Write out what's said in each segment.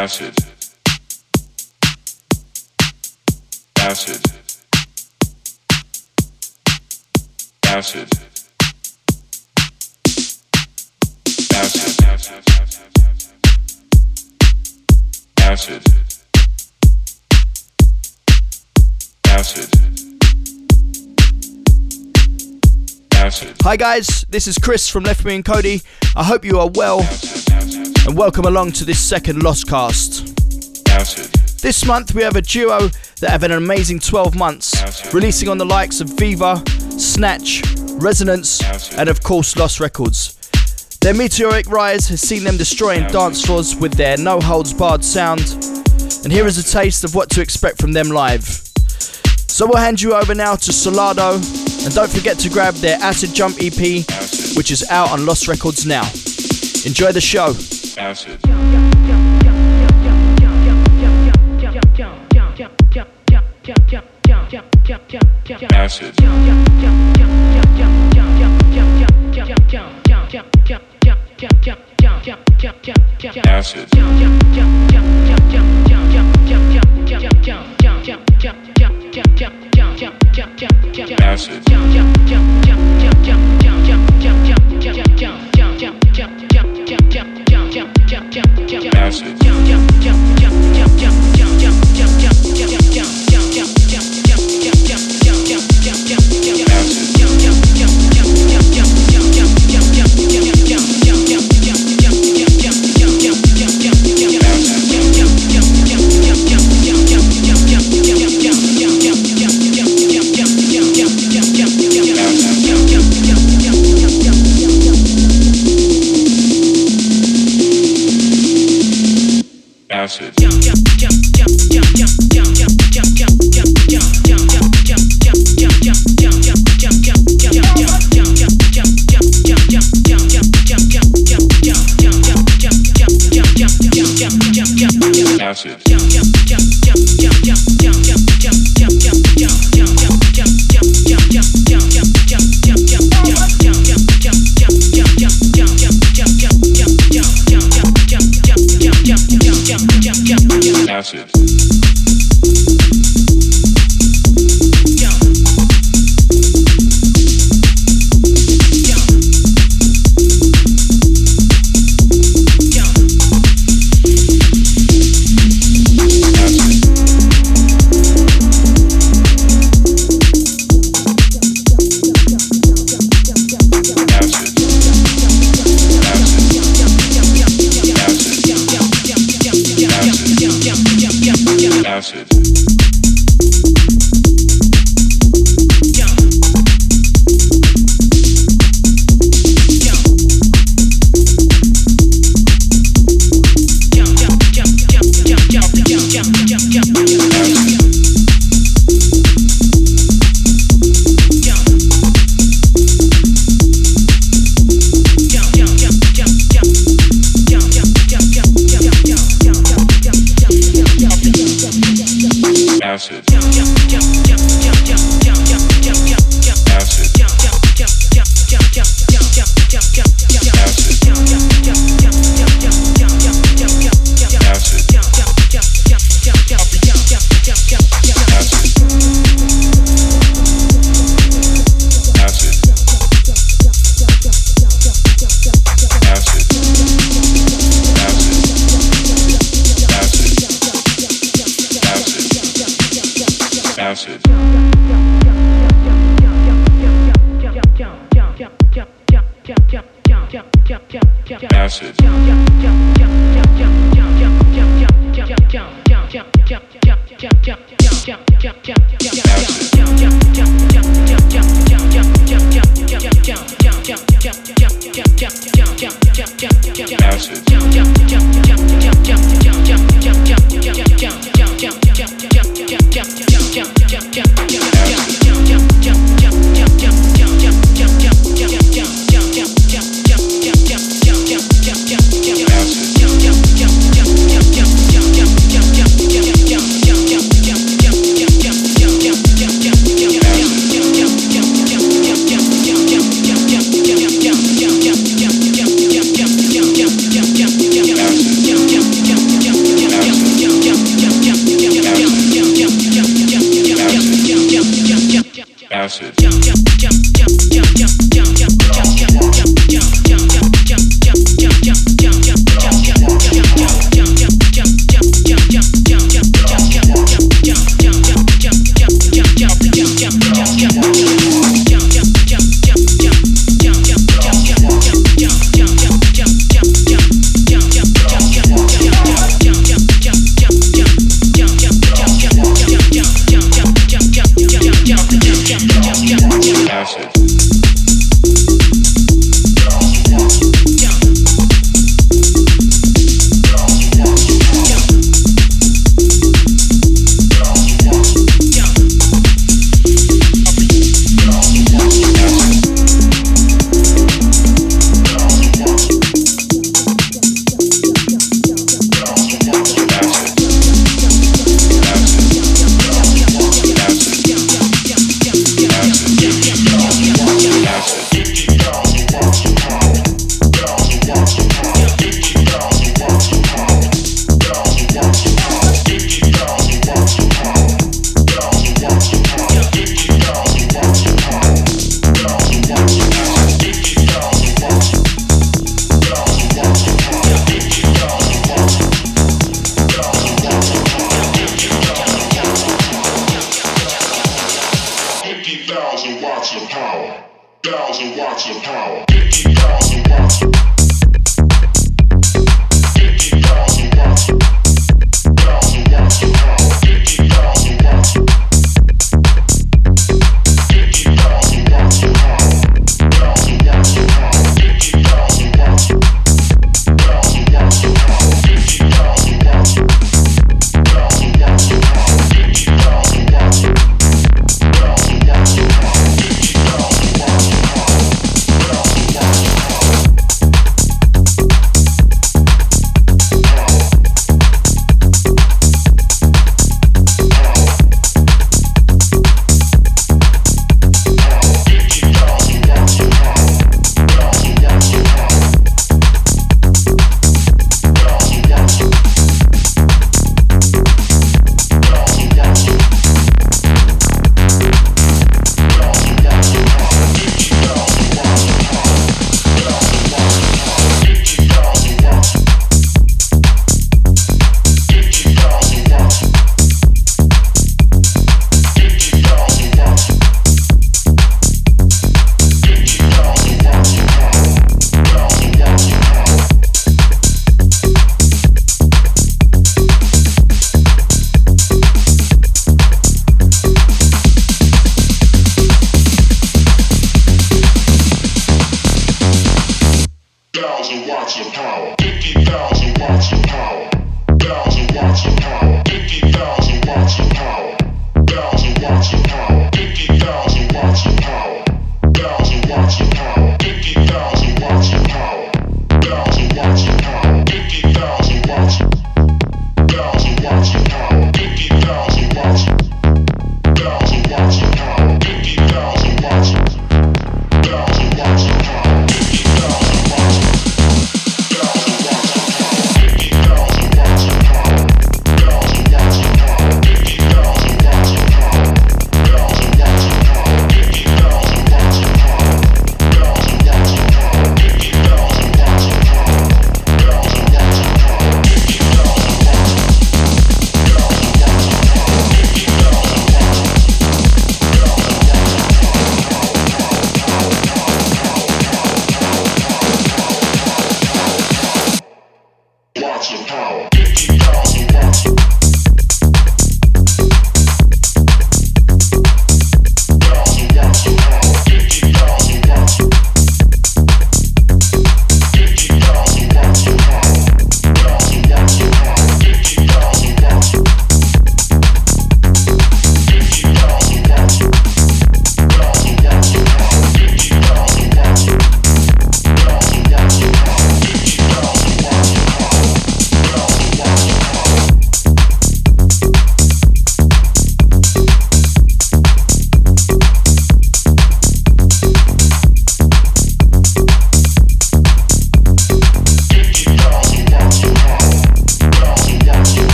acid, acid, acid, acid, acid, acid. Hi guys, this is Chris from Left Me and Cody. I hope you are well and welcome along to this second Lost Cast. This month we have a duo that have an amazing 12 months, releasing on the likes of Viva, Snatch, Resonance, and of course Lost Records. Their meteoric rise has seen them destroying dance floors with their no holds barred sound, and here is a taste of what to expect from them live. So we'll hand you over now to Solardo, and don't forget to grab their Acid Jump EP, which is out on Lost Records now. Enjoy the show. Acid. Acid.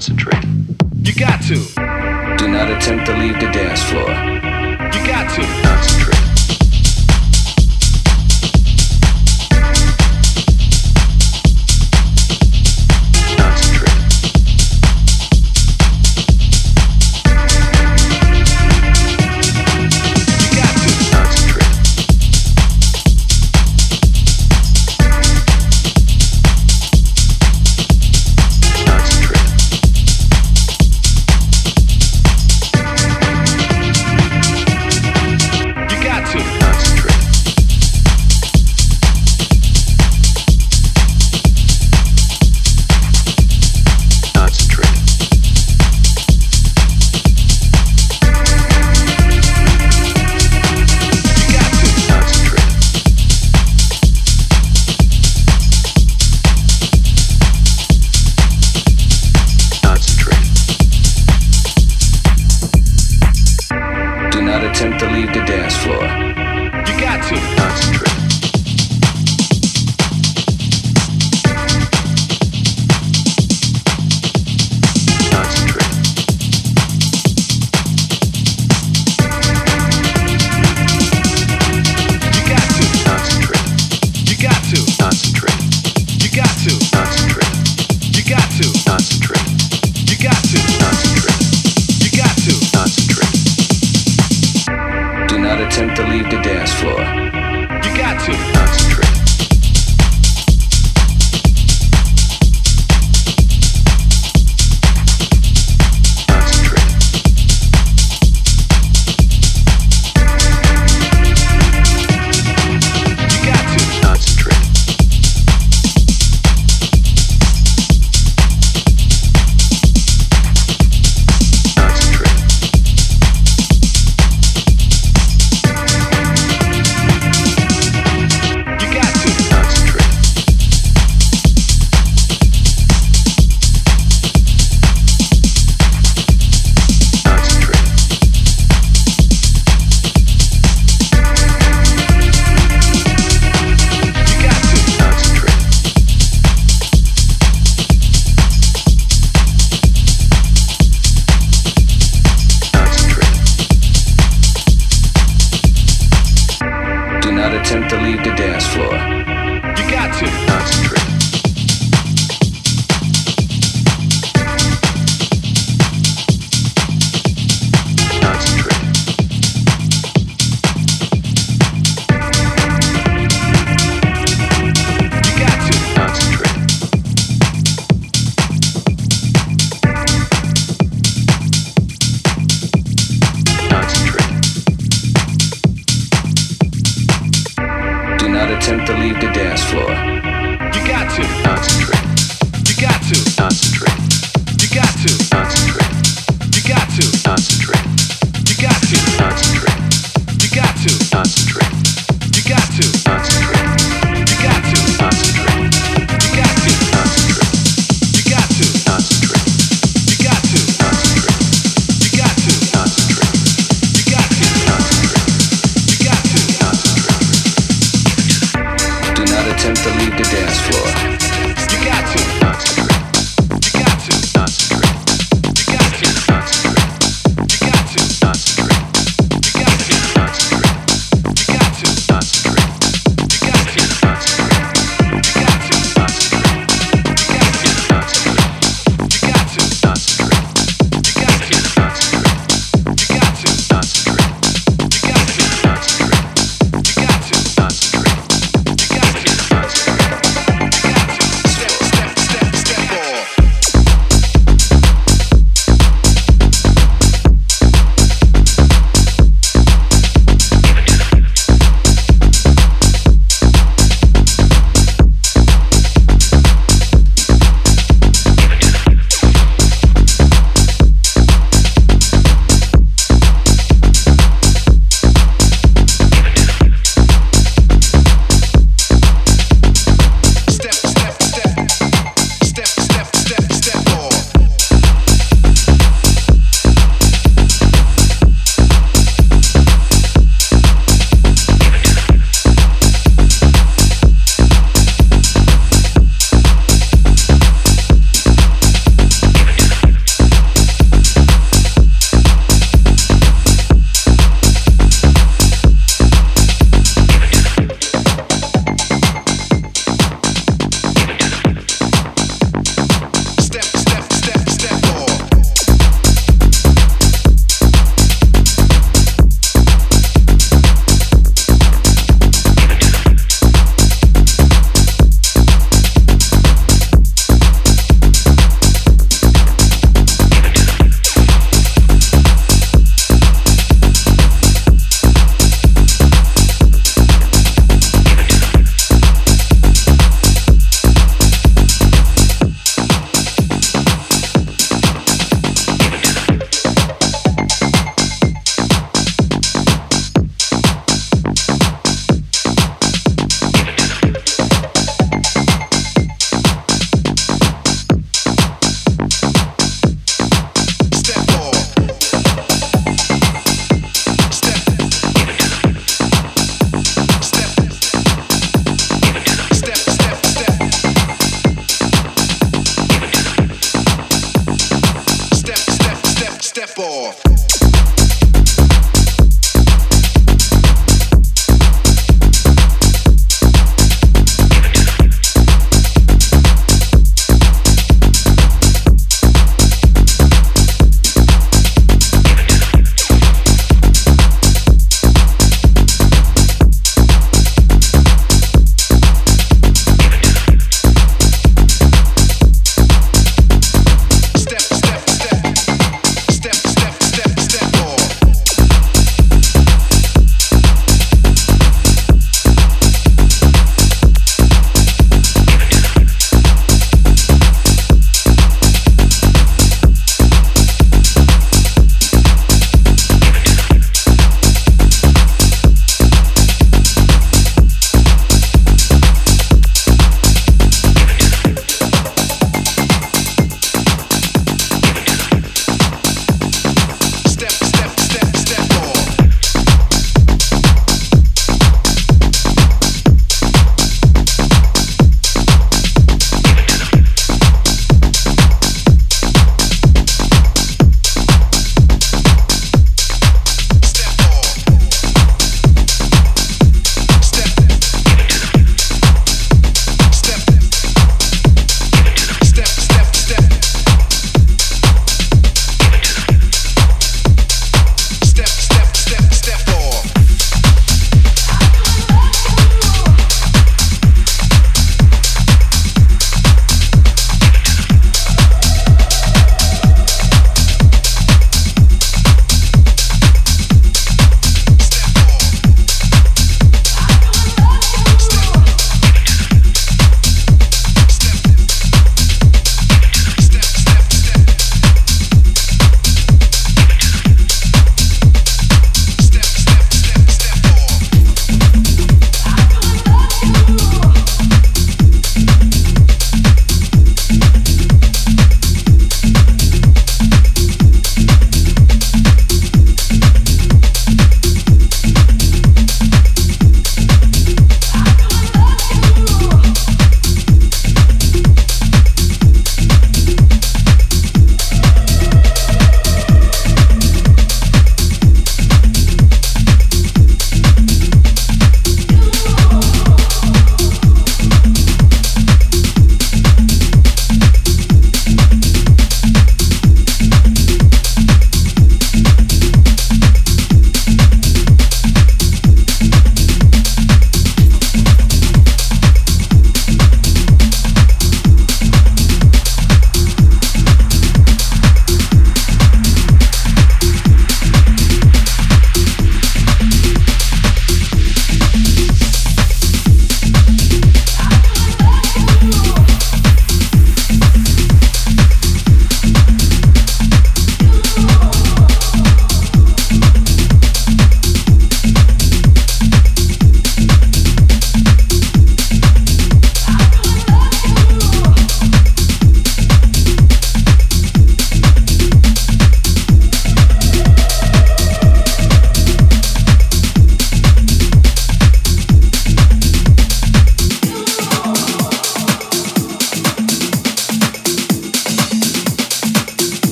Concentrate.